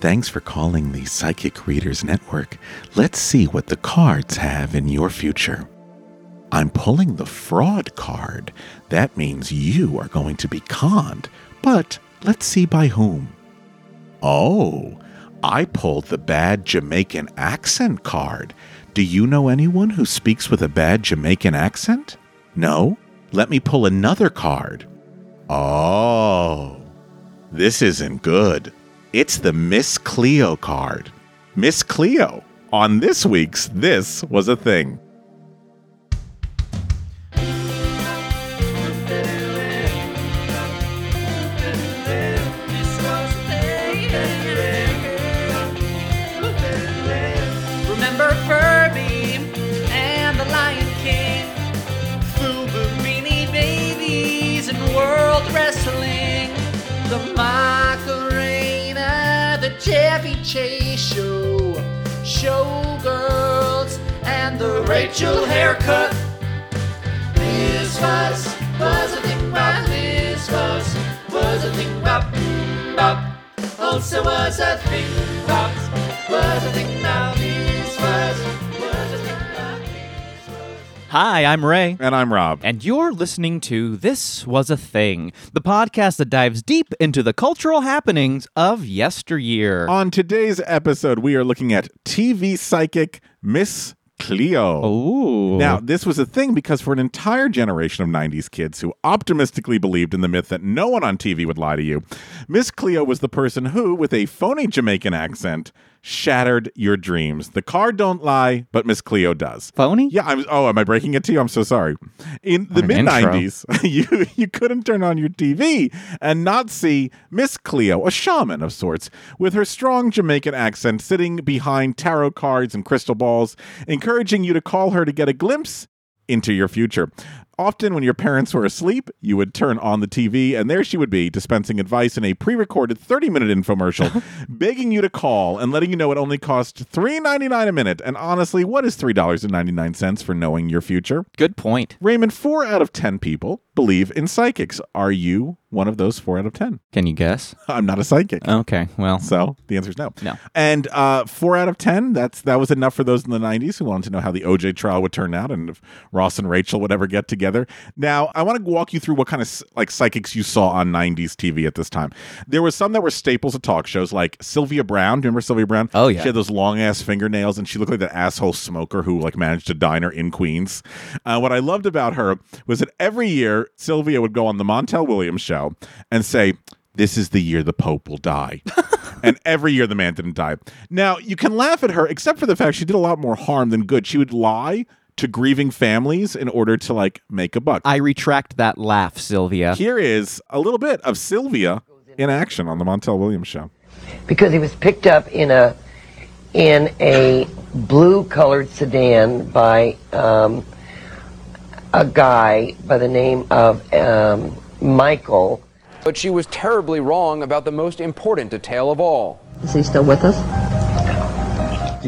Thanks for calling the Psychic Readers Network. Let's see what the cards have in your future. I'm pulling the fraud card. That means you are going to be conned, but let's see by whom. Oh, I pulled the bad Jamaican accent card. Do you know anyone who speaks with a bad Jamaican accent? No? Let me pull another card. Oh, this isn't good. It's the Miss Cleo card. Miss Cleo. On this week's This Was a Thing. Chase show, Showgirls, and the Rachel haircut. This was was a thing about this was was a thing about bop. Also was a thing about was a thing about Hi, I'm Ray. And I'm Rob. And you're listening to This Was a Thing, the podcast that dives deep into the cultural happenings of yesteryear. On today's episode, we are looking at TV psychic Miss Cleo. Ooh. Now, this was a thing because for an entire generation of 90s kids who optimistically believed in the myth that no one on TV would lie to you, Miss Cleo was the person who, with a phony Jamaican accent, shattered your dreams. The card don't lie, but Miss Cleo does. phony? Yeah, I'm. Oh, am I breaking it to you? I'm so sorry. In the mid 90s, you you couldn't turn on your TV and not see Miss Cleo, a shaman of sorts, with her strong Jamaican accent, sitting behind tarot cards and crystal balls, encouraging you to call her to get a glimpse into your future. Often, when your parents were asleep, you would turn on the TV, and there she would be, dispensing advice in a pre recorded 30 minute infomercial, begging you to call and letting you know it only cost $3.99 a minute. And honestly, what is $3.99 for knowing your future? Good point. Raymond, four out of 10 people believe in psychics. Are you one of those four out of 10? Can you guess? I'm not a psychic. Okay, well, So the answer is no. No. And uh, four out of ten. That's that was enough for those in the '90s who wanted to know how the OJ trial would turn out and if Ross and Rachel would ever get together. Now, I want to walk you through what kind of like psychics you saw on '90s TV at this time. There was some that were staples of talk shows, like Sylvia Browne. Do you remember Sylvia Browne? Oh, yeah. She had those long ass fingernails, and she looked like that asshole smoker who like managed a diner in Queens. Uh, what I loved about her was that every year Sylvia would go on the Montel Williams show and say, "This is the year the Pope will die." and every year the man didn't die. Now, you can laugh at her, except for the fact she did a lot more harm than good. She would lie to grieving families in order to like make a buck. I retract that laugh, Sylvia. Here is a little bit of Sylvia in action on the Montel Williams show. because he was picked up in a in a blue colored sedan by um, a guy by the name of um, Michael. But she was terribly wrong about the most important detail of all. Is he still with us?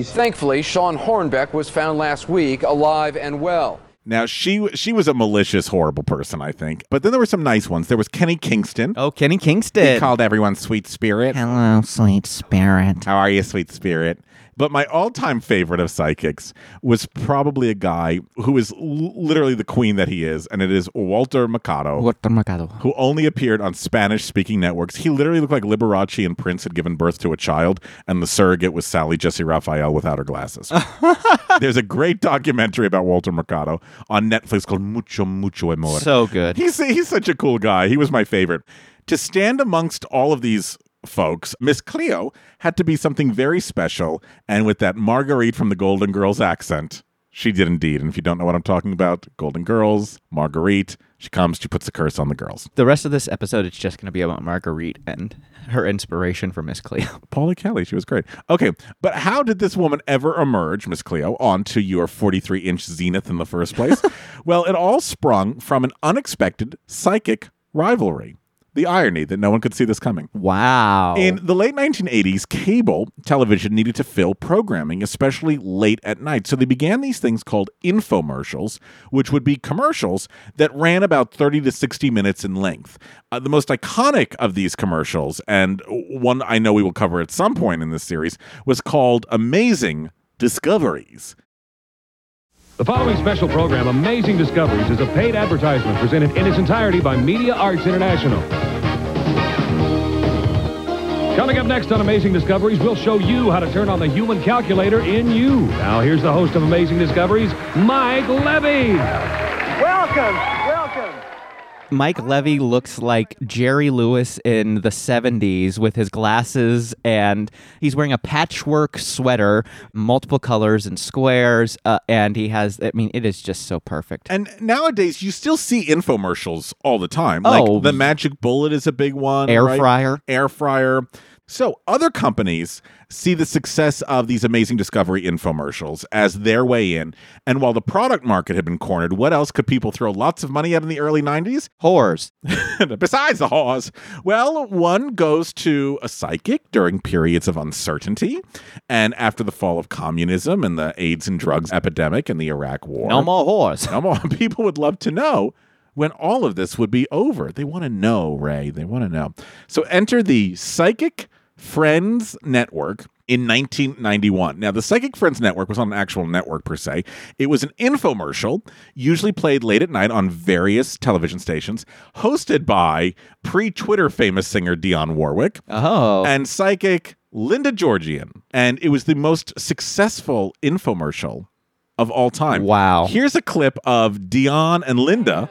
Thankfully, Shawn Hornbeck was found last week alive and well. Now she she was a malicious, horrible person, I think. But then there were some nice ones. There was Kenny Kingston. Oh, Kenny Kingston. He called everyone sweet spirit. Hello, sweet spirit. How are you, sweet spirit? But my all-time favorite of psychics was probably a guy who is l- literally the queen that he is, and it is Walter Mercado. Walter Mercado. who only appeared on Spanish speaking networks. He literally looked like Liberace and Prince had given birth to a child, and the surrogate was Sally Jessy Raphael without her glasses. There's a great documentary about Walter Mercado on Netflix called Mucho Mucho Amor. So good. He's he's such a cool guy. He was my favorite. To stand amongst all of these folks, Miss Cleo had to be something very special, and with that Marguerite from the Golden Girls accent, she did indeed. And if you don't know what I'm talking about, Golden Girls, Marguerite, she comes, she puts a curse on the girls. The rest of this episode, it's just going to be about Marguerite and her inspiration for Miss Cleo. Paula Kelly, she was great. Okay, but how did this woman ever emerge, Miss Cleo, onto your 43 inch zenith in the first place? well, it all sprung from an unexpected psychic rivalry. The irony that no one could see this coming. Wow. In the late 1980s, cable television needed to fill programming, especially late at night. So they began these things called infomercials, which would be commercials that ran about 30 to 60 minutes in length. Uh, the most iconic of these commercials, and one I know we will cover at some point in this series, was called Amazing Discoveries. The following special program, Amazing Discoveries, is a paid advertisement presented in its entirety by Media Arts International. Coming up next on Amazing Discoveries, we'll show you how to turn on the human calculator in you. Now, here's the host of Amazing Discoveries, Mike Levey. Welcome. Mike Levey looks like Jerry Lewis in the 70s with his glasses, and he's wearing a patchwork sweater, multiple colors and squares, uh, and he has, I mean, it is just so perfect. And nowadays, you still see infomercials all the time. Oh. Like the Magic Bullet is a big one. Air right? fryer. Air fryer. So other companies see the success of these amazing discovery infomercials as their way in. And while the product market had been cornered, what else could people throw lots of money at in the early 90s? Whores. Besides the Haws. Well, one goes to a psychic during periods of uncertainty and after the fall of communism and the AIDS and drugs epidemic and the Iraq War. No more whores. No more. People would love to know when all of this would be over. They want to know, Ray. They want to know. So enter the Psychic Friends Network in 1991. Now, the Psychic Friends Network was not an actual network per se. It was an infomercial, usually played late at night on various television stations, hosted by pre Twitter famous singer Dionne Warwick Oh. and psychic Linda Georgian. And it was the most successful infomercial of all time. Wow. Here's a clip of Dionne and Linda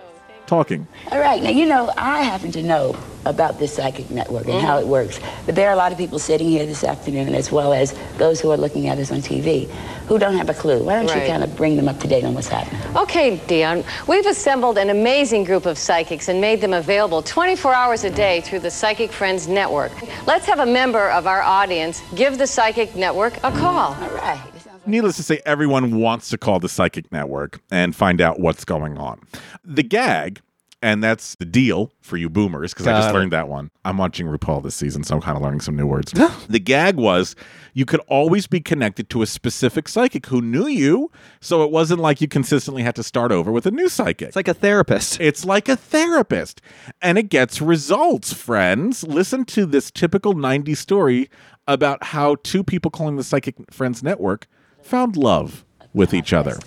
talking. All right, now you know I happen to know about this psychic network and how it works, but there are a lot of people sitting here this afternoon, as well as those who are looking at us on TV, who don't have a clue. Why don't you kind of bring them up to date on what's happening? Okay, Dionne, we've assembled an amazing group of psychics and made them available 24 hours a day through the Psychic Friends Network. Let's have a member of our audience give the Psychic Network a call. All right. Needless to say, everyone wants to call the psychic network and find out what's going on. The gag, and that's the deal for you boomers, because I just it. learned that one. I'm watching RuPaul this season, so I'm kind of learning some new words. the gag was you could always be connected to a specific psychic who knew you, so it wasn't like you consistently had to start over with a new psychic. It's like a therapist. It's like a therapist, and it gets results, friends. Listen to this typical 90s story about how two people calling the Psychic Friends Network found love with each other.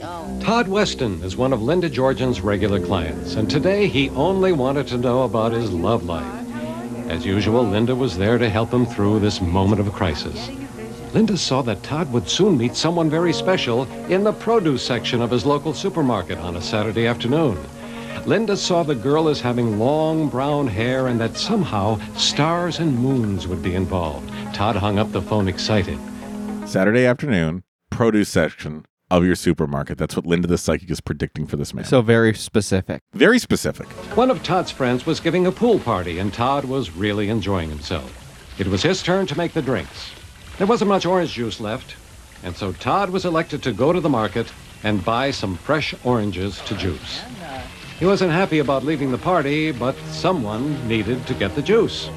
Todd Weston is one of Linda Georgian's regular clients, and today he only wanted to know about his love life. As usual, Linda was there to help him through this moment of crisis. Linda saw that Todd would soon meet someone very special in the produce section of his local supermarket on a Saturday afternoon. Linda saw the girl as having long brown hair and that somehow stars and moons would be involved. Todd hung up the phone excited. Saturday afternoon, produce section of your supermarket. That's what Linda the Psychic is predicting for this man. So very specific. Very specific. One of Todd's friends was giving a pool party, and Todd was really enjoying himself. It was his turn to make the drinks. There wasn't much orange juice left, and so Todd was elected to go to the market and buy some fresh oranges to juice. He wasn't happy about leaving the party, but someone needed to get the juice.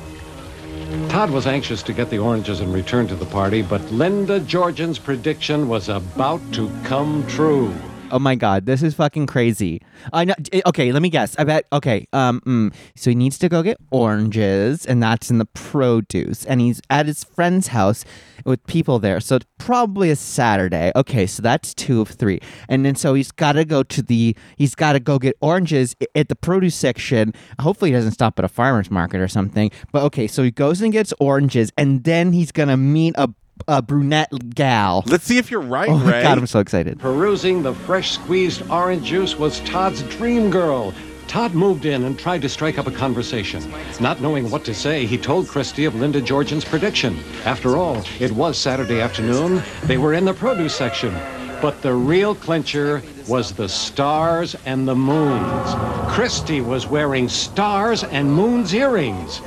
Todd was anxious to get the oranges and return to the party, but Linda Georgian's prediction was about to come true. Oh my god, this is fucking crazy. I know. eh, Okay, let me guess. I bet. Okay. Um. mm, so he needs to go get oranges, and that's in the produce, and he's at his friend's house with people there. So it's probably a Saturday. Okay, so that's two of three, and then so he's got to go to the. He's got to go get oranges at the produce section. Hopefully, he doesn't stop at a farmer's market or something. But okay, so he goes and gets oranges, and then he's gonna meet a a brunette gal. Let's see if you're right, Oh my Ray. god, I'm so excited. Perusing the fresh squeezed orange juice was Todd's dream girl. Todd moved in and tried to strike up a conversation. Not knowing what to say, he told Christie of Linda Georgian's prediction. After all, it was Saturday afternoon. They were in the produce section. But the real clincher was the stars and the moons. Christie was wearing stars and moons earrings.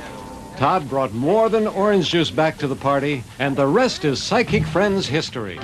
Todd brought more than orange juice back to the party, and the rest is Psychic Friends history.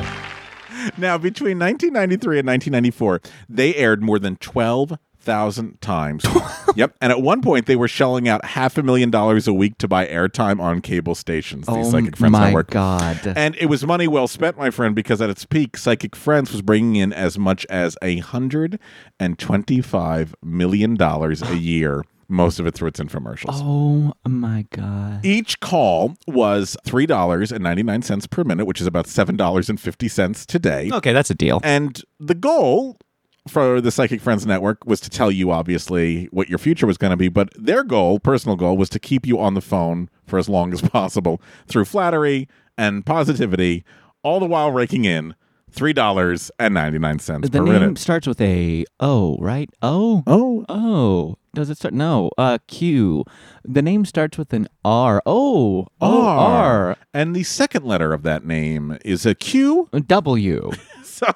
Now, between 1993 and 1994, they aired more than 12,000 times. yep. And at one point, they were shelling out half a million dollars a week to buy airtime on cable stations. The Oh Psychic Friends my Network. God. And it was money well spent, my friend, because at its peak, Psychic Friends was bringing in as much as a hundred and twenty-five million dollars a year. Most of it through its infomercials. Oh my god. Each call was three dollars and ninety-nine cents per minute, which is about seven dollars and fifty cents today. Okay, that's a deal. And the goal for the Psychic Friends Network was to tell you, obviously, what your future was going to be. But their goal, personal goal, was to keep you on the phone for as long as possible through flattery and positivity, all the while raking in $3.99 The per name minute. starts with a O, right? O. Oh. Oh. Does it start? No. Uh, Q. The name starts with an R. Oh. Oh. R. And the second letter of that name is a Q. W. So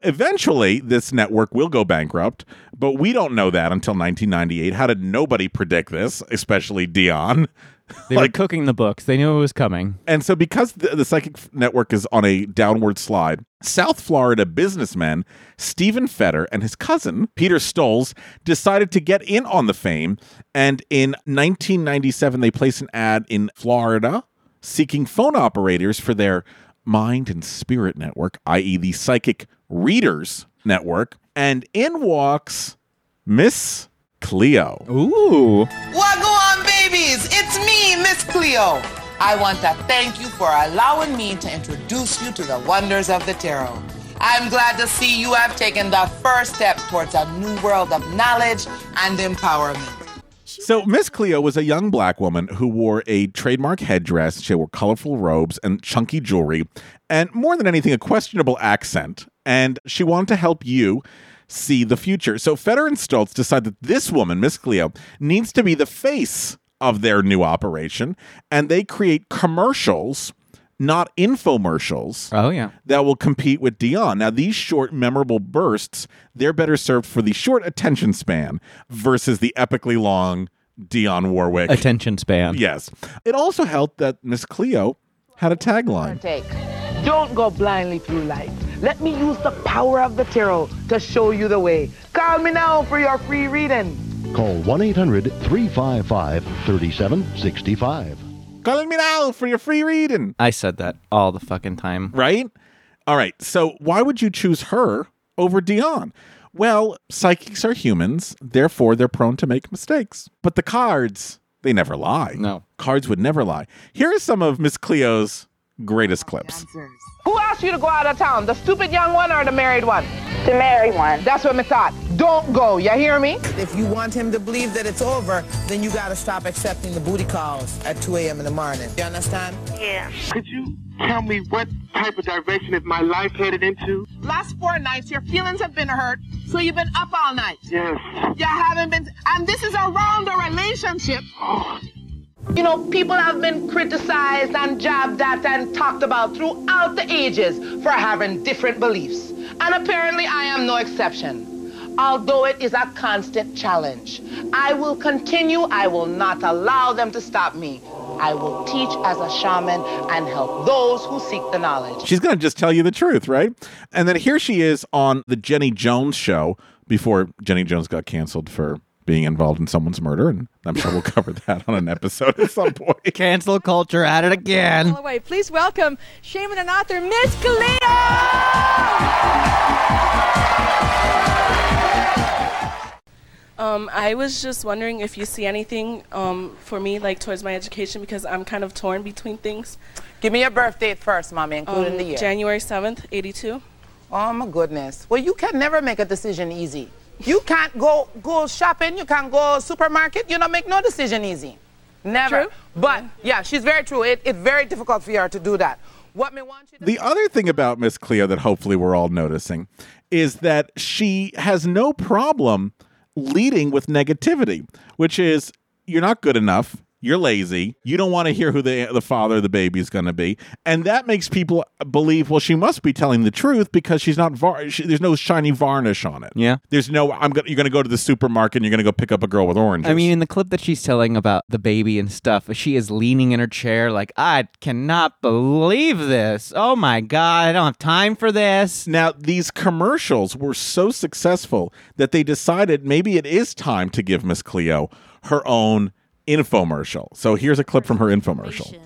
eventually, this network will go bankrupt, but we don't know that until 1998. How did nobody predict this, especially Dionne? They were cooking the books. They knew it was coming. And so, because the, the Psychic Network is on a downward slide, South Florida businessman Stephen Feder and his cousin Peter Stolz decided to get in on the fame. And in 1997, they placed an ad in Florida seeking phone operators for their Mind and Spirit Network, i.e., the Psychic Readers Network. And in walks Miss Cleo. Ooh. What go on, babies? It's me, Miss Cleo. I want to thank you for allowing me to introduce you to the wonders of the tarot. I'm glad to see you have taken the first step towards a new world of knowledge and empowerment. So Miss Cleo was a young black woman who wore a trademark headdress. She wore colorful robes and chunky jewelry, and more than anything, a questionable accent. And she wanted to help you see the future. So Feder and Stolz decide that this woman, Miss Cleo, needs to be the face of their new operation, and they create commercials. Not infomercials Oh yeah. that will compete with Dionne. Now, these short, memorable bursts, they're better served for the short attention span versus the epically long Dionne Warwick. Attention span. Yes. It also helped that Miss Cleo had a tagline. Take. Don't go blindly through life. Let me use the power of the tarot to show you the way. Call me now for your free reading. Call 1 800 355 3765. Call me now for your free reading. I said that all the fucking time. Right? All right. So, why would you choose her over Dionne? Well, psychics are humans, therefore, they're prone to make mistakes. But the cards, they never lie. No. Cards would never lie. Here are some of Miss Cleo's greatest clips. Who asked you to go out of town? The stupid young one or the married one? The married one. That's what I thought. Don't go. You hear me? If you want him to believe that it's over, then you gotta stop accepting the booty calls at 2 a.m. in the morning. You understand? Yeah. Could you tell me what type of direction is my life headed into? Last four nights, your feelings have been hurt, so you've been up all night. Yes. You haven't been, and this is around a relationship. Oh. You know, people have been criticized and jabbed at and talked about throughout the ages for having different beliefs. And apparently, I am no exception. Although it is a constant challenge, I will continue. I will not allow them to stop me. I will teach as a shaman and help those who seek the knowledge. She's going to just tell you the truth, right? And then here she is on the Jenny Jones show before Jenny Jones got canceled for being involved in someone's murder. And I'm sure we'll cover that on an episode at some point. Cancel culture at it again. Away. Please welcome shaman and author Miss Cleo. Um, I was just wondering if you see anything um, for me, like towards my education, because I'm kind of torn between things. Give me your birth date first, mommy, including Um, the year. January 7th, 82. Oh my goodness. Well, you can never make a decision easy. You can't go go shopping. You can't go supermarket. You don't make no decision easy. Never. True. But yeah, she's very true. It, it's very difficult for her to do that. What me want you to The other thing about Miss Cleo that hopefully we're all noticing is that she has no problem leading with negativity, which is you're not good enough, You're lazy. You don't want to hear who the the father of the baby is going to be, and that makes people believe. Well, she must be telling the truth because she's not. Var- she, there's no shiny varnish on it. Yeah. There's no. I'm gonna. You're gonna go to the supermarket. and You're gonna go pick up a girl with oranges. I mean, in the clip that she's telling about the baby and stuff, she is leaning in her chair like, I cannot believe this. Oh my God, I don't have time for this. Now, these commercials were so successful that they decided maybe it is time to give Miss Cleo her own infomercial. So here's a clip from her infomercial.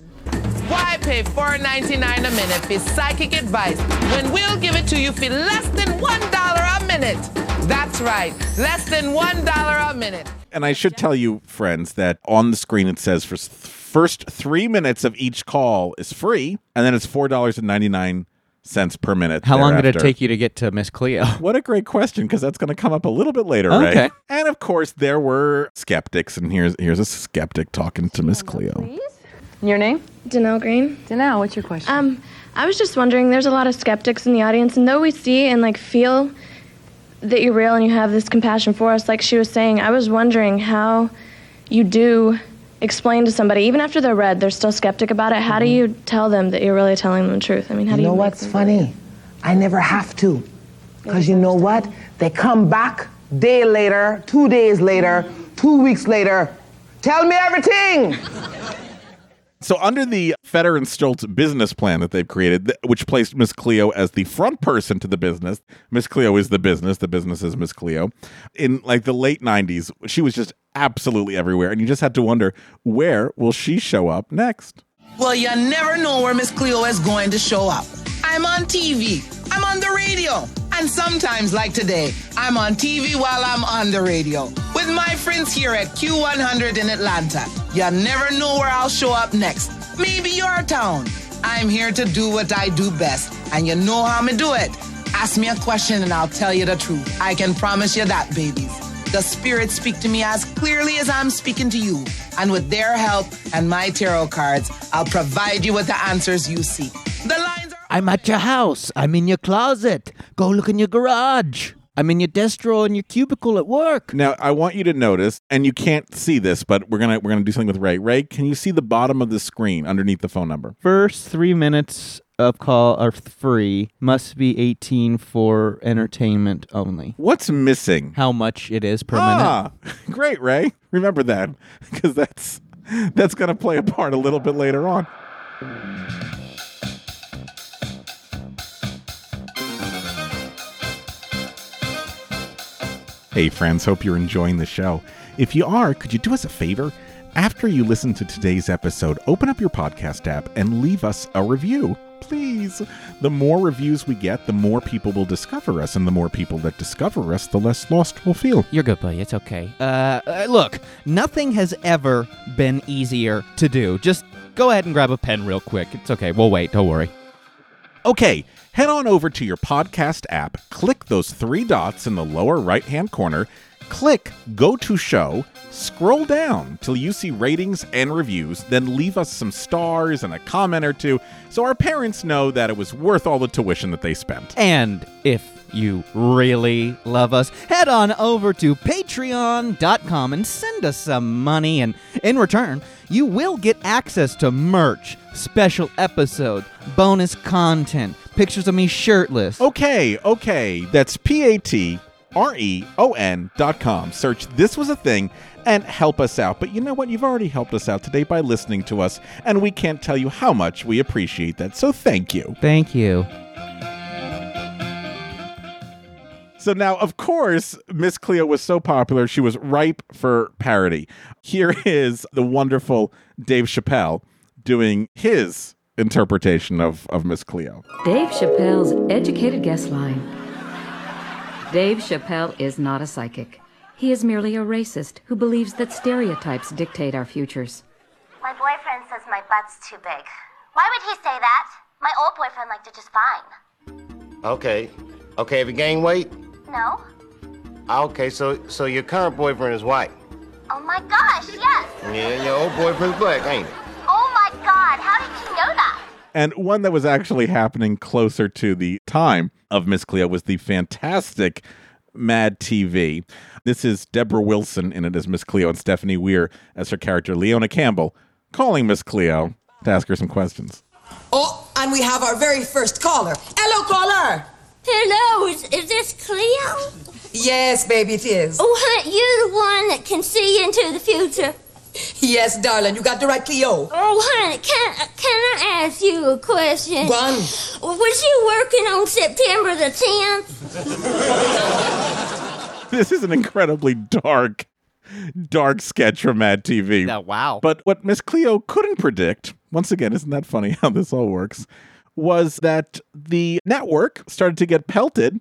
Why pay $4.99 a minute for psychic advice when we'll give it to you for less than $1 a minute? That's right, less than $1 a minute. And I should tell you, friends, that on the screen it says for first three minutes of each call is free, and then it's $4.99 cents per minute. How long did it take you to get to Miss Cleo? What a great question, because that's going to come up a little bit later, Ray. Okay. And of course, there were skeptics, and here's here's a skeptic talking to Miss Cleo. Your name? Danelle Green. Danelle, what's your question? Um, I was just wondering, there's a lot of skeptics in the audience, and though we see and like feel that you're real and you have this compassion for us, like she was saying, I was wondering how you do explain to somebody, even after they're read, they're still skeptic about it. How do you tell them that you're really telling them the truth? I mean, how Mm-hmm. you do you know what's funny? I never have to. Because you know what? They come back day later, two days later, two weeks later. Tell me everything! So, under the Feder and Stolz business plan that they've created, which placed Miss Cleo as the front person to the business, Miss Cleo is the business, the business is Miss Cleo. In like the late 90s, she was just absolutely everywhere. And you just had to wonder, where will she show up next? Well, you never know where Miss Cleo is going to show up. I'm on TV, I'm on the radio, and sometimes, like today, I'm on TV while I'm on the radio with my friends here at Q100 in Atlanta. You never know where I'll show up next. Maybe your town. I'm here to do what I do best, and you know how me do it. Ask me a question and I'll tell you the truth. I can promise you that, babies. The spirits speak to me as clearly as I'm speaking to you. And with their help and my tarot cards, I'll provide you with the answers you seek. The lines I'm at your house. I'm in your closet. Go look in your garage. I'm in your desk drawer in your cubicle at work. Now, I want you to notice, and you can't see this, but we're gonna we're gonna do something with Ray. Ray, can you see the bottom of the screen underneath the phone number? First three minutes of call are free. Must be 18 for entertainment only. What's missing? How much it is per minute? ah, great, Ray. Remember that because that's that's gonna play a part a little bit later on. Hey, friends, hope you're enjoying the show. If you are, could you do us a favor? After you listen to today's episode, open up your podcast app and leave us a review. Please. The more reviews we get, the more people will discover us, and the more people that discover us, the less lost we'll feel. You're good, buddy. It's okay. Uh, uh, look, nothing has ever been easier to do. Just go ahead and grab a pen real quick. It's okay. We'll wait. Don't worry. Okay, head on over to your podcast app, click those three dots in the lower right hand corner, click Go to Show, scroll down till you see ratings and reviews, then leave us some stars and a comment or two so our parents know that it was worth all the tuition that they spent. And if you really love us, head on over to patreon.com and send us some money. And in return, you will get access to merch, special episodes, bonus content, pictures of me shirtless. Okay, okay, that's P A T R E O N dot com. Search This Was a Thing and help us out. But you know what? You've already helped us out today by listening to us, and we can't tell you how much we appreciate that. So thank you. Thank you. So now, of course, Miss Cleo was so popular, she was ripe for parody. Here is the wonderful Dave Chappelle doing his interpretation of, of Miss Cleo. Dave Chappelle's educated guest line. Dave Chappelle is not a psychic. He is merely a racist who believes that stereotypes dictate our futures. My boyfriend says my butt's too big. Why would he say that? My old boyfriend liked it just fine. Okay. Okay, have you gained weight? No? Okay, so so your current boyfriend is white. Oh my gosh, yes! Yeah, your old boyfriend's black, ain't it? Oh my god, how did you know that? And one that was actually happening closer to the time of Miss Cleo was the fantastic Mad TV. This is Debra Wilson in it as Miss Cleo and Stephanie Weir as her character Leona Campbell, calling Miss Cleo to ask her some questions. Oh, and we have our very first caller. Hello, caller. Hello, is, is this Cleo? Yes, baby, it is. Oh, honey, you're the one that can see into the future. Yes, darling, you got the right Cleo. Oh, honey, can, can I ask you a question? Go on. Was you working on September the 10th? This is an incredibly dark, dark sketch from Mad TV. Oh, wow. But what Miss Cleo couldn't predict, once again, isn't that funny how this all works, was that the network started to get pelted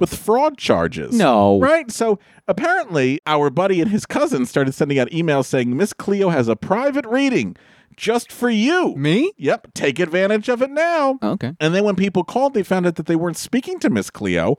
with fraud charges. No. Right? So apparently, our buddy and his cousin started sending out emails saying Miss Cleo has a private reading just for you. Me? Yep. Take advantage of it now. Oh, okay. And then when people called, they found out that they weren't speaking to Miss Cleo,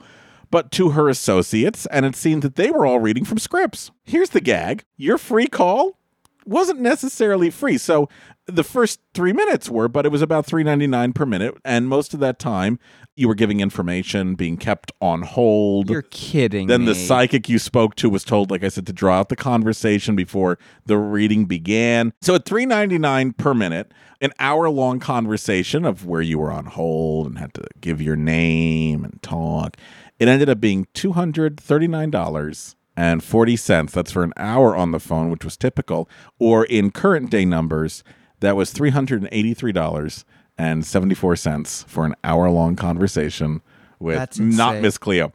but to her associates, and it seemed that they were all reading from scripts. Here's the gag your free call wasn't necessarily free. So the first three minutes were, but it was about three ninety nine per minute, and most of that time you were giving information, being kept on hold. You're kidding Then the psychic you spoke to was told, like I said, to draw out the conversation before the reading began. So at three ninety nine per minute, an hour long conversation of where you were on hold and had to give your name and talk. It ended up being two hundred thirty nine dollars and 40 cents. That's for an hour on the phone, which was typical. Or in current day numbers, that was $383.74 for an hour long conversation with not. Miss Cleo.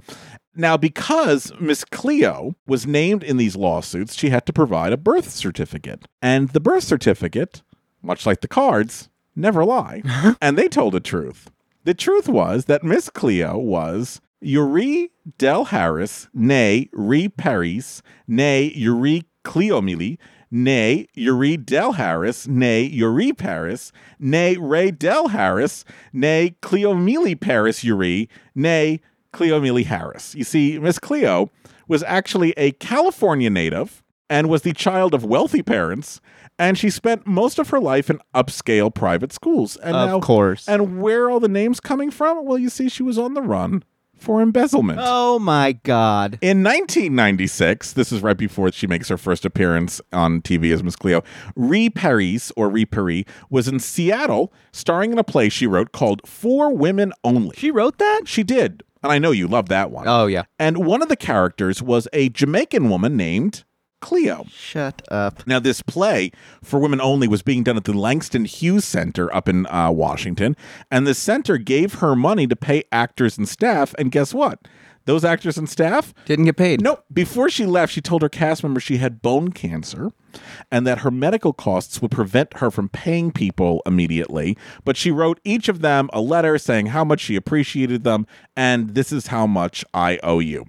Now, because Miss Cleo was named in these lawsuits, she had to provide a birth certificate. And the birth certificate, much like the cards, never lie. and they told the truth. The truth was that Miss Cleo was Youree Dell Harris, nay Re Paris, nay Youree Cleomili, nay Youree Dell Harris, nay Youree Paris, nay Rae Dell Harris, nay Cleomili Paris Uri, nay Cleomili Harris. You see, Miss Cleo was actually a California native and was the child of wealthy parents. And she spent most of her life in upscale private schools. And Of now- course. And where are all the names coming from? Well, you see, she was on the run for embezzlement. Oh my God. In 1996, this is right before she makes her first appearance on TV as Miss Cleo, Ree Paris, or Ree Paris, was in Seattle starring in a play she wrote called For Women Only. She wrote that? She did. And I know you love that one. Oh, yeah. And one of the characters was a Jamaican woman named Cleo. Shut up. Now, this play for women only was being done at the Langston Hughes Center up in uh, Washington, and the center gave her money to pay actors and staff. And guess what? Those actors and staff Didn't get paid. Nope. Before she left, she told her cast members she had bone cancer and that her medical costs would prevent her from paying people immediately. But she wrote each of them a letter saying how much she appreciated them and this is how much I owe you.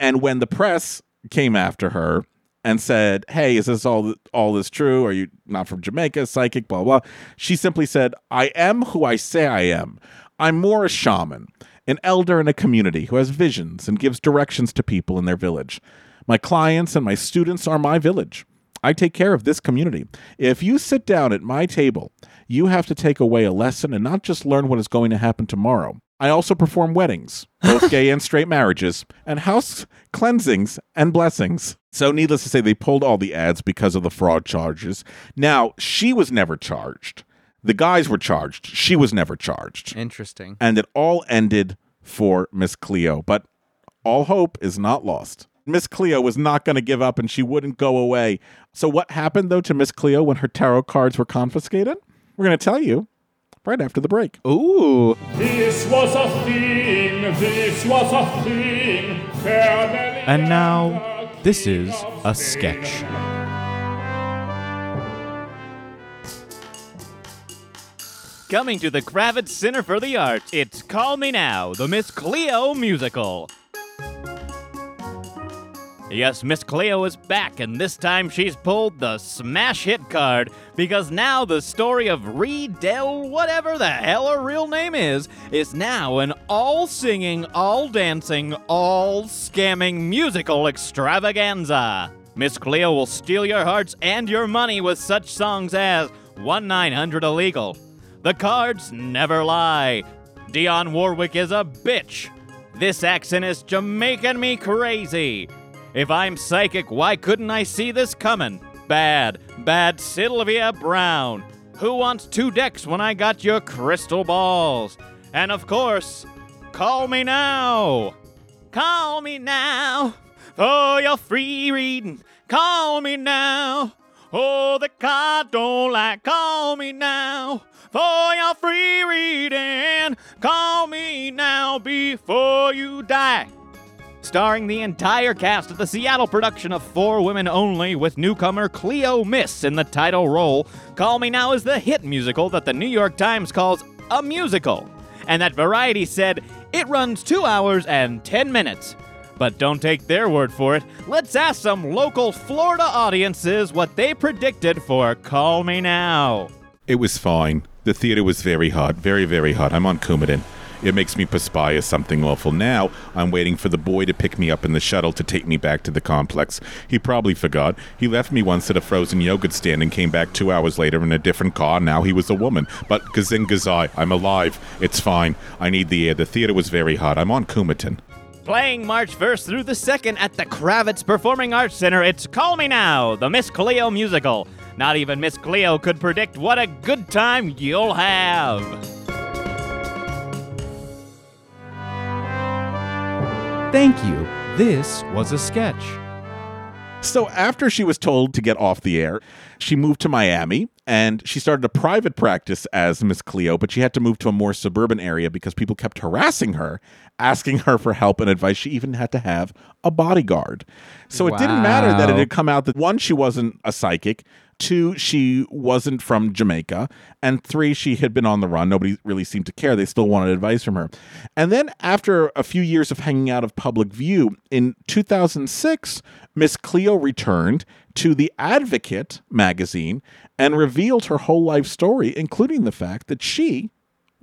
And when the press came after her, and said, "Hey, is this all all this true? Are you not from Jamaica? Psychic, blah blah." She simply said, "I am who I say I am. I'm more a shaman, an elder in a community who has visions and gives directions to people in their village. My clients and my students are my village. I take care of this community. If you sit down at my table, you have to take away a lesson and not just learn what is going to happen tomorrow. I also perform weddings, both gay and straight marriages, and house cleansings and blessings. So, needless to say, they pulled all the ads because of the fraud charges. Now, she was never charged. The guys were charged. She was never charged. Interesting. And it all ended for Miss Cleo. But all hope is not lost. Miss Cleo was not going to give up and she wouldn't go away. So, what happened though to Miss Cleo when her tarot cards were confiscated? We're going to tell you right after the break. Ooh. This was a thing, this was a thing. And now, this is a sketch. Coming to the Kravis Center for the Arts, it's Call Me Now, the Miss Cleo musical. Yes, Miss Cleo is back, and this time she's pulled the smash hit card because now the story of Reed Del, whatever the hell her real name is, is now an all singing, all dancing, all scamming musical extravaganza. Miss Cleo will steal your hearts and your money with such songs as 1 900 Illegal, The Cards Never Lie, Dionne Warwick is a Bitch, This accent is Jamaican me crazy. If I'm psychic, why couldn't I see this coming? Bad, bad Sylvia Browne. Who wants two decks when I got your crystal balls? And of course, call me now. Call me now for your free reading. Call me now. Oh, the card don't like. Call me now for your free reading. Call me now before you die. Starring the entire cast of the Seattle production of For Women Only with newcomer Cleo Miss in the title role, Call Me Now is the hit musical that the New York Times calls a musical, and that Variety said it runs two hours and 10 minutes. But don't take their word for it. Let's ask some local Florida audiences what they predicted for Call Me Now. It was fine. The theater was very hot, very, very hot. I'm on Coumadin. It makes me perspire something awful. Now I'm waiting for the boy to pick me up in the shuttle to take me back to the complex. He probably forgot. He left me once at a frozen yogurt stand and came back two hours later in a different car. Now he was a woman. But gazing gazai, I'm alive. It's fine. I need the air. The theater was very hot. I'm on Coumadin. Playing March 1st through the 2nd at the Kravis Performing Arts Center, it's Call Me Now, the Miss Cleo musical. Not even Miss Cleo could predict what a good time you'll have. Thank you. This was a sketch. So after she was told to get off the air, she moved to Miami and she started a private practice as Miss Cleo, but she had to move to a more suburban area because people kept harassing her, asking her for help and advice. She even had to have a bodyguard. So it didn't matter that it had come out that one, she wasn't a psychic. Two, she wasn't from Jamaica. And three, she had been on the run. Nobody really seemed to care. They still wanted advice from her. And then, after a few years of hanging out of public view, in 2006, Miss Cleo returned to The Advocate magazine and revealed her whole life story, including the fact that she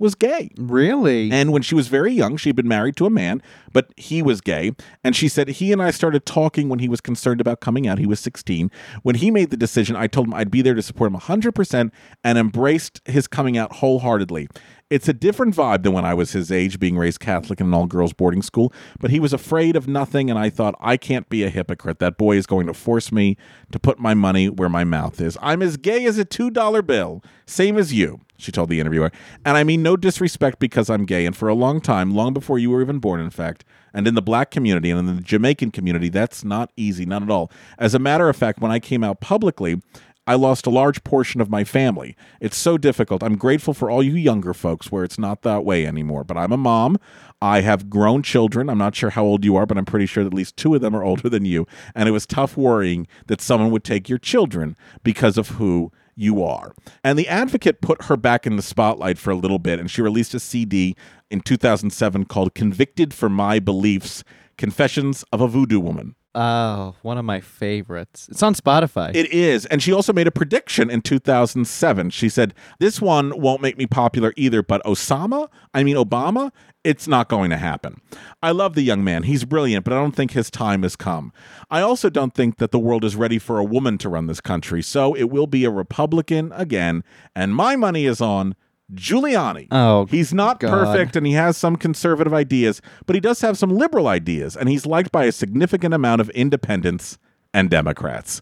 was gay. Really? And when she was very young, she'd been married to a man, but he was gay. And she said he and I started talking when he was concerned about coming out. He was 16. When he made the decision, I told him I'd be there to support him 100% and embraced his coming out wholeheartedly. It's a different vibe than when I was his age, being raised Catholic in an all girls boarding school, but he was afraid of nothing. And I thought, I can't be a hypocrite. That boy is going to force me to put my money where my mouth is. I'm as gay as a $2 bill, same as you she told the interviewer. And I mean no disrespect because I'm gay. And for a long time, long before you were even born, in fact, and in the black community and in the Jamaican community, that's not easy, not at all. As a matter of fact, when I came out publicly, I lost a large portion of my family. It's so difficult. I'm grateful for all you younger folks where it's not that way anymore. But I'm a mom. I have grown children. I'm not sure how old you are, but I'm pretty sure that at least two of them are older than you. And it was tough worrying that someone would take your children because of who you are. And the advocate put her back in the spotlight for a little bit, and she released a CD in 2007 called Convicted for My Beliefs Confessions of a Voodoo Woman. Oh, one of my favorites. It's on Spotify. It is. And she also made a prediction in 2007. She said, This one won't make me popular either, but Osama, I mean Obama, it's not going to happen. I love the young man. He's brilliant, but I don't think his time has come. I also don't think that the world is ready for a woman to run this country. So it will be a Republican again. And my money is on Giuliani. Oh, he's not God. perfect and he has some conservative ideas, but he does have some liberal ideas, and he's liked by a significant amount of independents and Democrats.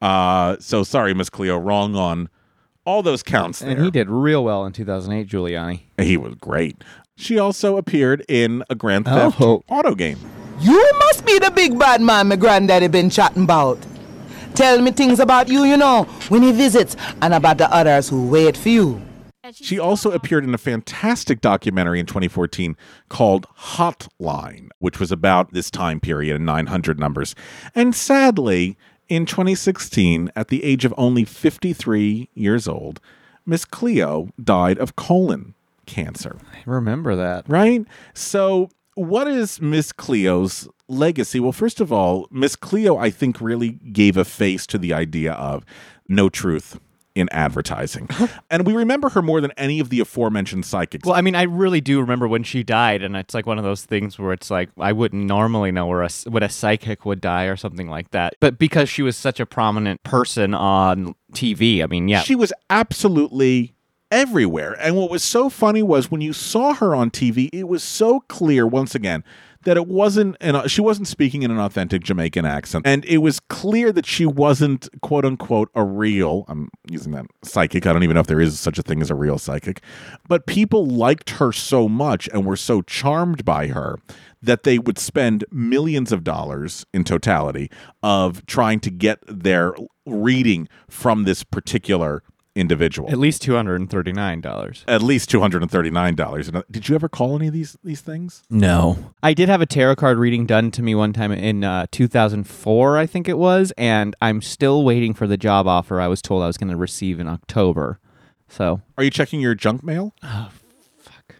Uh, so sorry, Miss Cleo, wrong on all those counts there. and he did real well in 2008, Giuliani. He was great. She also appeared in a Grand Theft Oh. Auto game. You must be the big bad man my granddaddy been chatting about. Tell me things about you, you know, when he visits, and about the others who wait for you. She also appeared in a fantastic documentary in 2014 called Hotline, which was about this time period and 900 numbers. And sadly, in 2016, at the age of only 53 years old, Miss Cleo died of colon cancer. I remember that. Right? So, what is Miss Cleo's legacy? Well, first of all, Miss Cleo, I think, really gave a face to the idea of no truth in advertising. Uh-huh. and we remember her more than any of the aforementioned psychics. Well, I mean, I really do remember when she died, and it's like one of those things where it's like I wouldn't normally know where a, when a psychic would die or something like that. But because she was such a prominent person on TV, I mean, yeah. She was absolutely everywhere. And what was so funny was when you saw her on TV, it was so clear once again that it wasn't an, she wasn't speaking in an authentic Jamaican accent, and it was clear that she wasn't quote unquote a real. I'm using that psychic. I don't even know if there is such a thing as a real psychic, but people liked her so much and were so charmed by her that they would spend millions of dollars in totality of trying to get their reading from this particular individual. At least two hundred and thirty nine dollars. At least two hundred and thirty nine dollars. Did you ever call any of these these things? No. I did have a tarot card reading done to me one time in uh, 2004, I think it was, and I'm still waiting for the job offer I was told I was going to receive in October. So, Are you checking your junk mail? Oh, fuck.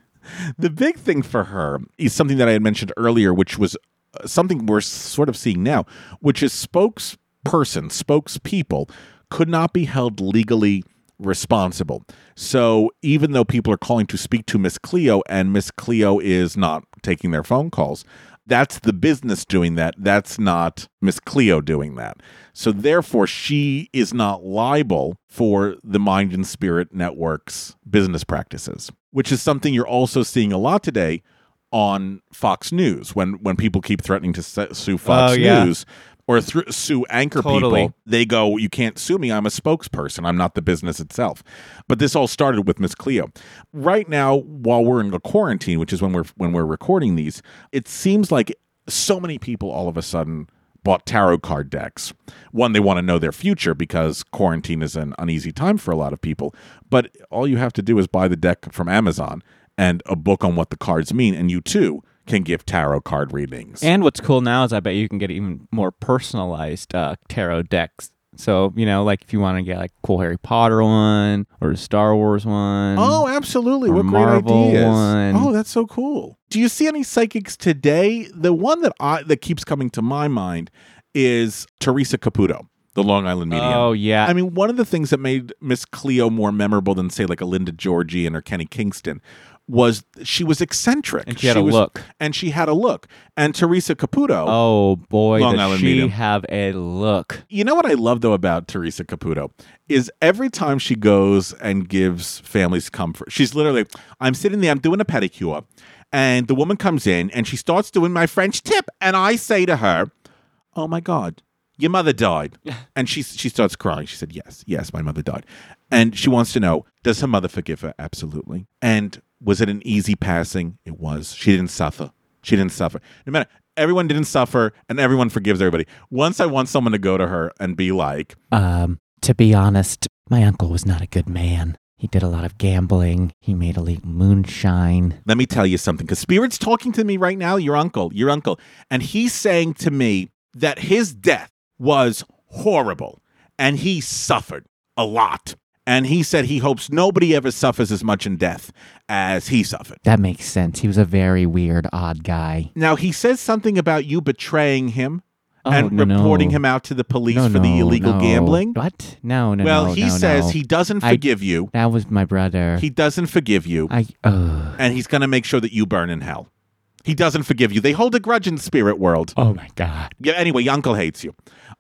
The big thing for her is something that I had mentioned earlier, which was uh, something we're sort of seeing now, which is spokesperson, spokespeople could not be held legally responsible. So even though people are calling to speak to Miss Cleo and Miss Cleo is not taking their phone calls, that's the business doing that. That's not Miss Cleo doing that. So therefore, she is not liable for the Mind and Spirit Network's business practices, which is something you're also seeing a lot today on Fox News when when people keep threatening to sue Fox Oh, yeah. News or thr sue anchor Totally. people, they go, "You can't sue me. I'm a spokesperson. I'm not the business itself." But this all started with Miss Cleo. Right now, while we're in the quarantine, which is when we're when we're recording these, it seems like so many people all of a sudden bought tarot card decks. One, they want to know their future because quarantine is an uneasy time for a lot of people. But all you have to do is buy the deck from Amazon and a book on what the cards mean, and you too can give tarot card readings. and what's cool now is I bet you can get even more personalized uh, tarot decks. So, you know, like if you want to get like cool Harry Potter one or a Star Wars one. Oh, absolutely. What great Marvel ideas. one. Oh, that's so cool. Do you see any psychics today? The one that I that keeps coming to my mind is Teresa Caputo, the Long Island medium. Oh, yeah. I mean, one of the things that made Miss Cleo more memorable than say like a Linda Georgian or Kenny Kingston was she was eccentric And she had a was- look. and she had a look. And Teresa Caputo, Oh boy, Long does Island she medium. have a look. You know what I love though about Teresa Caputo is every time she goes and gives families comfort, she's literally, I'm sitting there, I'm doing a pedicure, and the woman comes in and she starts doing my French tip, and I say to her, "Oh my God, your mother died," and she she starts crying. She said, "Yes, yes, my mother died," and she wants to know, does her mother forgive her? Absolutely. And was it an easy passing? It was. She didn't suffer. She didn't suffer. No matter. Everyone didn't suffer, and everyone forgives everybody. Once I want someone to go to her and be like, Um, to be honest, my uncle was not a good man. He did a lot of gambling. He made illegal moonshine. Let me tell you something, because Spirit's talking to me right now, your uncle, your uncle, and he's saying to me that his death was horrible and he suffered a lot. And he said he hopes nobody ever suffers as much in death as he suffered. That makes sense. He was a very weird, odd guy. Now, he says something about you betraying him Oh, and no, no. reporting him out to the police No, for the illegal no. gambling. What? No, no, Well, no, he no, says no. he doesn't I- forgive you. That was my brother. He doesn't forgive you. I. Uh, and he's going to make sure that you burn in hell. He doesn't forgive you. They hold a grudge in the spirit world. oh my god. Yeah, anyway, your uncle hates you.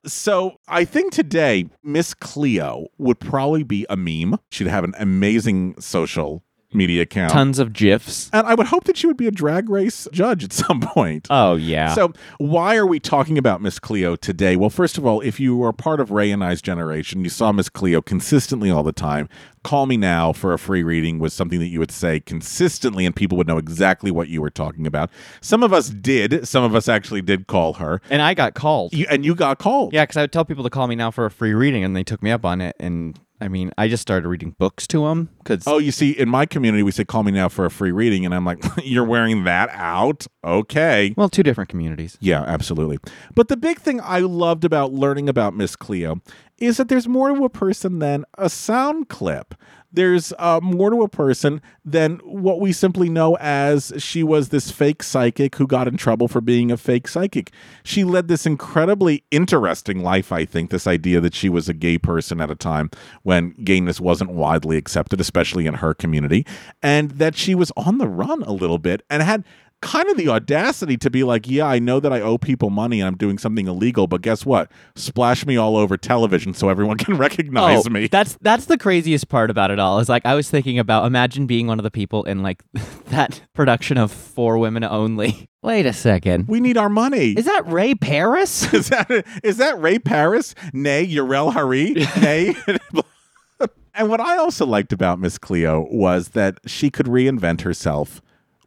So I think today, Miss Cleo would probably be a meme. She'd have an amazing social media account. Tons of gifs. And I would hope that she would be a drag race judge at some point. Oh yeah. So, why are we talking about Miss Cleo today? Well, first of all, if you are part of Ray and I's generation, you saw Miss Cleo consistently all the time. Call Me Now for a free reading was something that you would say consistently, and people would know exactly what you were talking about. Some of us did. Some of us actually did call her. and I got called. You, and you got called. Yeah, because I would tell people to call me now for a free reading, and they took me up on it. And I mean, I just started reading books to them because Oh, you see, in my community, we say, call me now for a free reading. And I'm like, you're wearing that out? Okay. well, two different communities. Yeah, absolutely. But the big thing I loved about learning about Miss Cleo is that there's more to a person than a sound clip. There's uh, more to a person than what we simply know as she was this fake psychic who got in trouble for being a fake psychic. She led this incredibly interesting life, I think, this idea that she was a gay person at a time when gayness wasn't widely accepted, especially in her community, and that she was on the run a little bit and had kind of the audacity to be like, yeah, I know that I owe people money and I'm doing something illegal, but guess what? Splash me all over television so everyone can recognize Oh, me. That's that's the craziest part about it all. Is like I was thinking about imagine being one of the people in like that production of For Women Only. Wait a second. We need our money. Is that Ray Paris? is that is that Ray Paris? Nay, Urel Hari? Nay. and what I also liked about Miss Cleo was that she could reinvent herself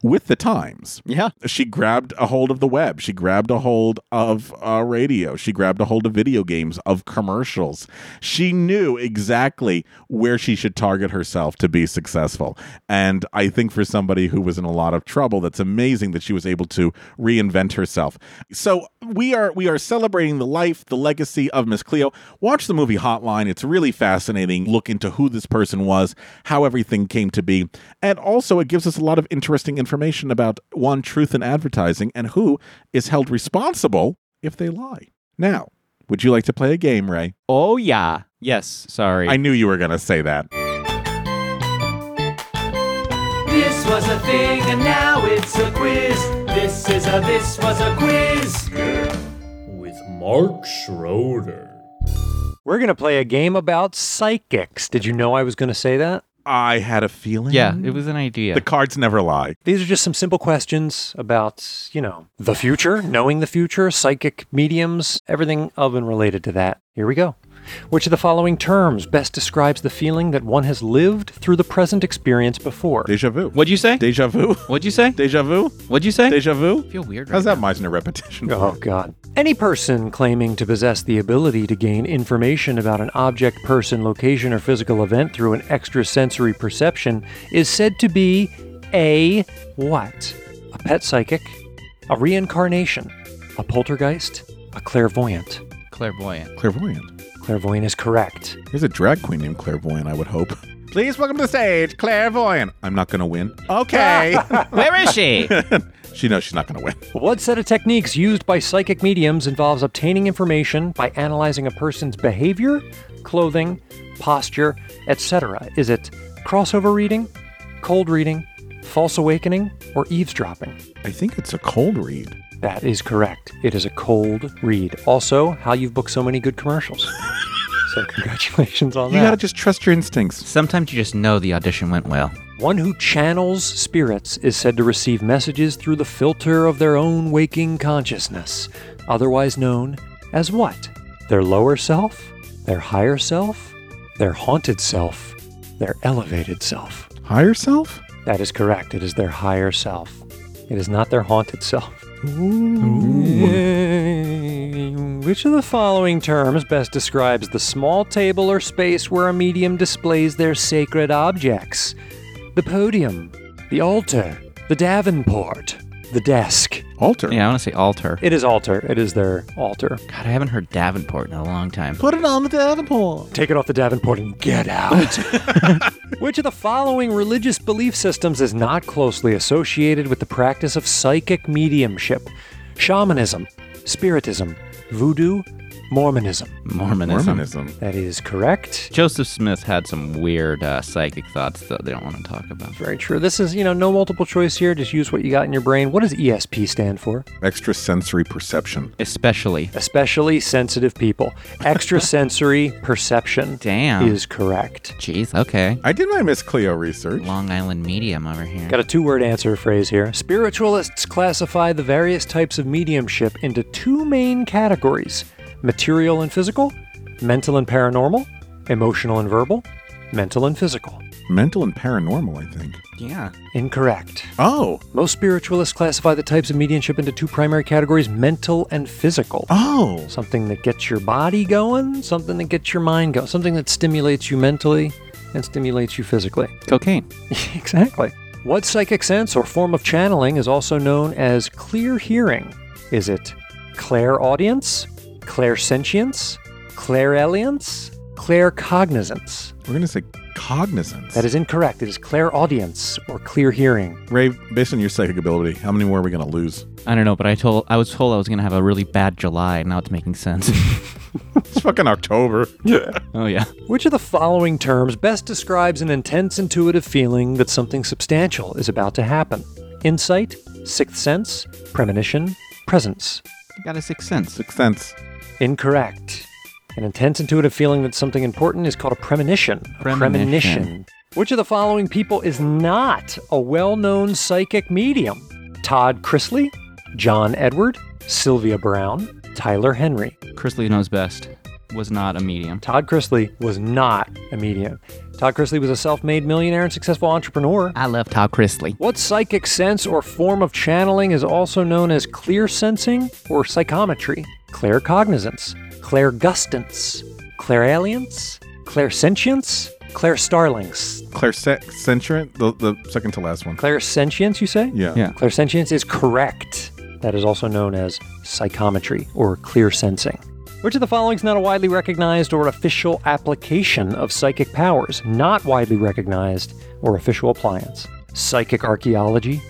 with the times. Yeah. She grabbed a hold of the web. She grabbed a hold of uh, radio. She grabbed a hold of video games, of commercials. She knew exactly where she should target herself to be successful. And I think for somebody who was in a lot of trouble, that's amazing that she was able to reinvent herself. So we are we are celebrating the life, the legacy of Miss Cleo. Watch the movie Hotline. It's really fascinating. Look into who this person was, how everything came to be, and also it gives us a lot of interesting information about one truth in advertising and who is held responsible if they lie. Now, would you like to play a game, Ray? Oh yeah. Yes. Sorry. I knew you were going to say that. This was a thing and now it's a quiz. This is a this was a quiz. With Mark Schroeder. We're going to play a game about psychics. Did you know I was going to say that? I had a feeling. Yeah, it was an idea. The cards never lie. These are just some simple questions about, you know, the future, knowing the future, psychic mediums, everything of and related to that. Here we go. Which of the following terms best describes the feeling that one has lived through the present experience before? Deja vu. What'd you say? Deja vu. What'd you say? Deja vu. What'd you say? Deja vu. I feel weird. How's right that Meisner repetition? Oh, God. Any person claiming to possess the ability to gain information about an object, person, location, or physical event through an extrasensory perception is said to be a what? A pet psychic, a reincarnation, a poltergeist, a clairvoyant. Clairvoyant. Clairvoyant. Clairvoyant is correct. There's a drag queen named Clairvoyant, I would hope. Please welcome to the stage, Clairvoyant. I'm not going to win. Okay. Where is she? she knows she's not going to win. What set of techniques used by psychic mediums involves obtaining information by analyzing a person's behavior, clothing, posture, etc.? Is it crossover reading, cold reading, false awakening, or eavesdropping? I think it's a cold read. That is correct. It is a cold read. Also, how you've booked so many good commercials. so, congratulations on that. You that. got to just trust your instincts. Sometimes you just know the audition went well. One who channels spirits is said to receive messages through the filter of their own waking consciousness, otherwise known as what? Their lower self? Their higher self? Their haunted self? Their elevated self? Higher self? That is correct. It is their higher self. It is not their haunted self. Which of the following terms best describes the small table or space where a medium displays their sacred objects? The podium, the altar, the davenport, the desk. Altar. Yeah, I want to say altar. It is altar. It is their altar. God, I haven't heard Davenport in a long time. Put it on the Davenport. Take it off the davenport and get out. Which of the following religious belief systems is not closely associated with the practice of psychic mediumship? Shamanism, Spiritism, Voodoo, Mormonism. Mormonism. Mormonism. That is correct. Joseph Smith had some weird uh, psychic thoughts that they don't want to talk about. Very true. This is, you know, no multiple choice here. Just use what you got in your brain. What does ESP stand for? Extrasensory perception. Especially. Especially sensitive people. Extrasensory perception Damn. is correct. Jeez, okay. I did my Miss Cleo research. Long Island medium over here. Got a two word answer phrase here. Spiritualists classify the various types of mediumship into two main categories material and physical, mental and paranormal, emotional and verbal, mental and physical. Mental and paranormal, I think. Yeah. Incorrect. Oh. Most spiritualists classify the types of mediumship into two primary categories mental and physical. Oh. Something that gets your body going, something that gets your mind going, something that stimulates you mentally and stimulates you physically. Cocaine. exactly. What psychic sense or form of channeling is also known as clear hearing? Is it clairaudience, clairsentience, clairalience, claircognizance? We're going to say cognizance. That is incorrect. It is clairaudience or clear hearing. Ray, based on your psychic ability, how many more are we going to lose? I don't know, but I told I was told I was gonna have a really bad July. Now it's making sense. It's fucking October. Yeah. oh yeah. Which of the following terms best describes an intense intuitive feeling that something substantial is about to happen? insight, sixth sense, premonition, presence. Got a sixth sense. Sixth sense. Incorrect. An intense intuitive feeling that something important is called a premonition. A Premonition. Which of the following people is not a well known psychic medium? Todd Chrisley, John Edward, Sylvia Browne, Tyler Henry. Chrisley knows best. Was not a medium. Todd Chrisley was not a medium. Todd Chrisley was a self made millionaire and successful entrepreneur. I love Todd Chrisley. What psychic sense or form of channeling is also known as clear sensing or psychometry? Claircognizance, clairgustance, clairalience, clairsentience, clairstarlings. Clairsentient, the, the second to last one. Clairsentience, you say? Yeah. Yeah. Clairsentience is correct. That is also known as psychometry or clear sensing. Which of the following is not a widely recognized or official application of psychic powers? Not widely recognized or official appliance. Psychic archaeology,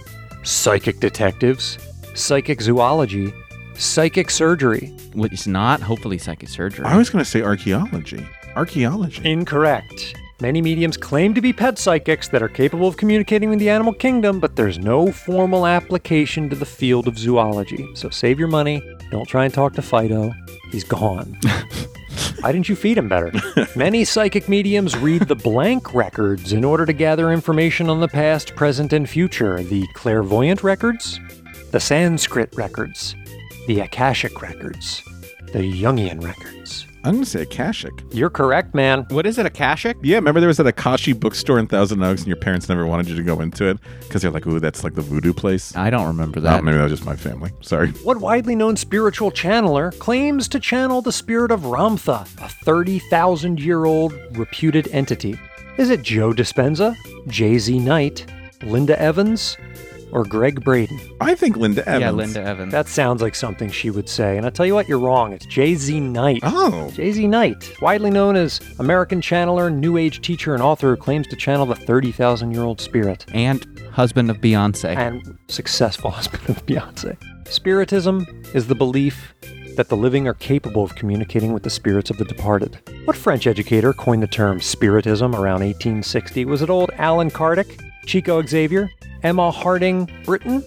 psychic detectives, psychic zoology, psychic surgery. What is not? Hopefully, psychic surgery. I was going to say archaeology. Archaeology. Incorrect. Many mediums claim to be pet psychics that are capable of communicating with the animal kingdom, but there's no formal application to the field of zoology. So save your money. Don't try and talk to Fido. He's gone. Why didn't you feed him better? Many psychic mediums read the blank records in order to gather information on the past, present, and future. The clairvoyant records, the Sanskrit records, the Akashic records, the Jungian records. I'm going to say Akashic. You're correct, man. What is it, Akashic? Yeah, remember there was that Akashi bookstore in Thousand Oaks and your parents never wanted you to go into it because they're like, ooh, that's like the voodoo place. I don't remember Oh, that. maybe that was just my family. Sorry. What widely known spiritual channeler claims to channel the spirit of Ramtha, a 30,000 year old reputed entity? Is it Joe Dispenza, JZ Knight, Linda Evans, or Gregg Braden? I think Linda Evans. Yeah, Linda Evans. That sounds like something she would say. And I tell you what, you're wrong. It's JZ Knight. Oh. JZ Knight, widely known as American channeler, New Age teacher, and author who claims to channel the 30,000 year old spirit. and husband of Beyonce. and successful husband of Beyonce. Spiritism is the belief that the living are capable of communicating with the spirits of the departed. What French educator coined the term spiritism around 1860? Was it old Allan Kardec, Chico Xavier, Emma Hardinge Britten,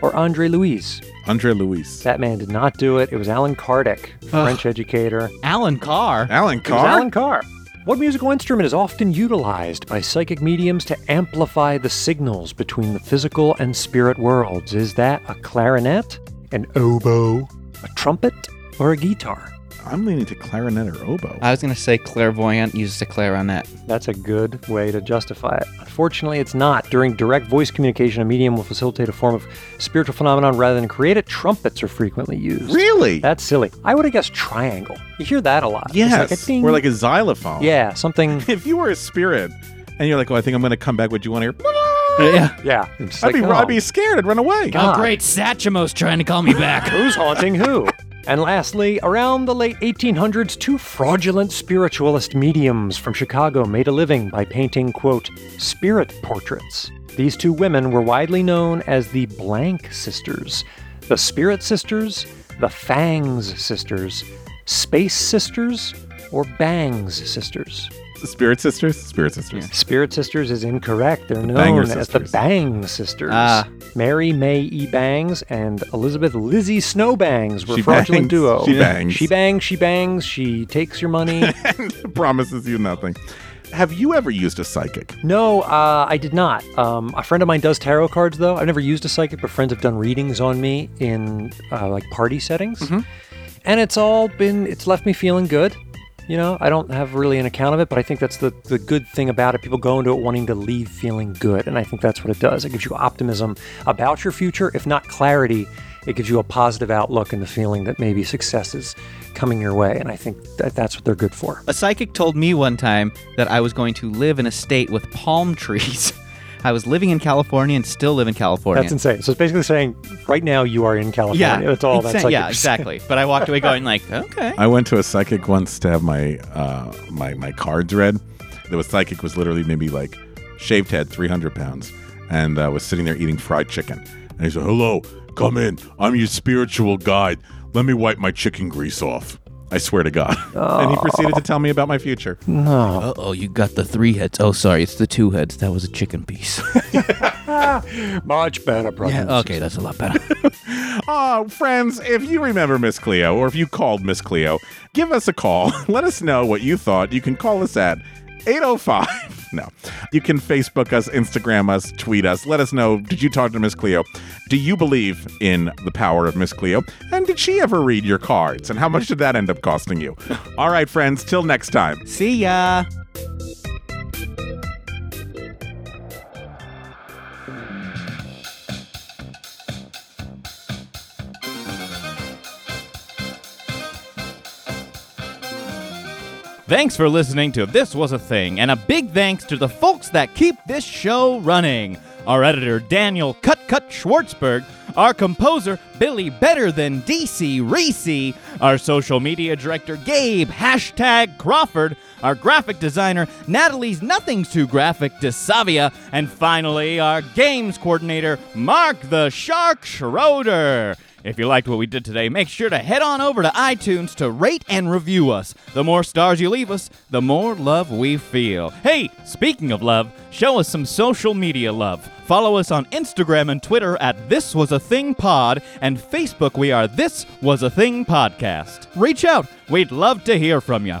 or Andre Luiz? Andre Luiz. That man did not do it. It was Allan Kardec, French educator. Alan Carr. Alan It was Carr? Alan Carr. What musical instrument is often utilized by psychic mediums to amplify the signals between the physical and spirit worlds? Is that a clarinet, an oboe, a trumpet, or a guitar? I'm leaning to clarinet or oboe. I was going to say clairvoyant uses a clarinet. That's a good way to justify it. Unfortunately, it's not. During direct voice communication, a medium will facilitate a form of spiritual phenomenon rather than create it. Trumpets are frequently used. Really? That's silly. I would have guessed triangle. You hear that a lot. It's yes. like a ding. or like a xylophone. yeah, something. If you were a spirit and you're like, oh, I think I'm going to come back, would you want to hear? Yeah. Yeah. I'd, like, be, oh. I'd be scared. I'd run away. God. Oh, great. Satchmo's trying to call me back. Who's haunting who? And lastly, around the late 1800s, two fraudulent spiritualist mediums from Chicago made a living by painting, quote, spirit portraits. These two women were widely known as the Blank Sisters, the Spirit Sisters, the Fangs Sisters, Space Sisters, or Bangs Sisters. Spirit sisters? Spirit sisters. Spirit Sisters is incorrect. They're known Banger as the Sisters. Bang Sisters. Ah. Mary May E. Bangs and Elizabeth Lizzie Snow Bangs were She fraudulent bangs. duo. She bangs. She bangs. She bangs. She takes your money. and promises you nothing. Have you ever used a psychic? no, uh, I did not. Um, a friend of mine does tarot cards, though. I've never used a psychic, but friends have done readings on me in uh, like party settings, Mm-hmm. and it's all been. It's left me feeling good. You know, I don't have really an account of it, but I think that's the, the good thing about it. People go into it wanting to leave feeling good. And I think that's what it does. It gives you optimism about your future, if not clarity. It gives you a positive outlook and the feeling that maybe success is coming your way. And I think that that's what they're good for. A psychic told me one time that I was going to live in a state with palm trees. I was living in California and still live in California. That's insane. So it's basically saying right now you are in California. Yeah, That's all that's like. Yeah, exactly. But I walked away going like, okay. I went to a psychic once to have my uh, my my cards read. The psychic was literally maybe like shaved head, three hundred pounds, and uh, was sitting there eating fried chicken. And he said, "Hello, come in. I'm your spiritual guide. Let me wipe my chicken grease off." I swear to God. And he proceeded to tell me about my future. No. Uh oh, you got the three heads. Oh, sorry, it's the two heads. That was a chicken piece. Much better, brother. Yeah, okay, that's a lot better. Oh, friends, if you remember Miss Cleo or if you called Miss Cleo, give us a call. Let us know what you thought. You can call us at 805. No. You can Facebook us, Instagram us, tweet us. Let us know did you talk to Miss Cleo? Do you believe in the power of Miss Cleo? And did she ever read your cards? And how much did that end up costing you? All right, friends, till next time. See ya. Thanks for listening to This Was a Thing, and a big thanks to the folks that keep this show running. Our editor, Daniel Cut Cut Schwartzberg, our composer, Billy Better Than DC Reese, our social media director, Gabe Hashtag Crawford, our graphic designer, Natalie's Nothing's Too Graphic DeSavia, and finally, our games coordinator, Mark the Shark Schroeder. If you liked what we did today, make sure to head on over to iTunes to rate and review us. The more stars you leave us, the more love we feel. Hey, speaking of love, show us some social media love. Follow us on Instagram and Twitter at This Was a Thing Pod, and Facebook we are This Was a Thing Podcast. Reach out, we'd love to hear from you.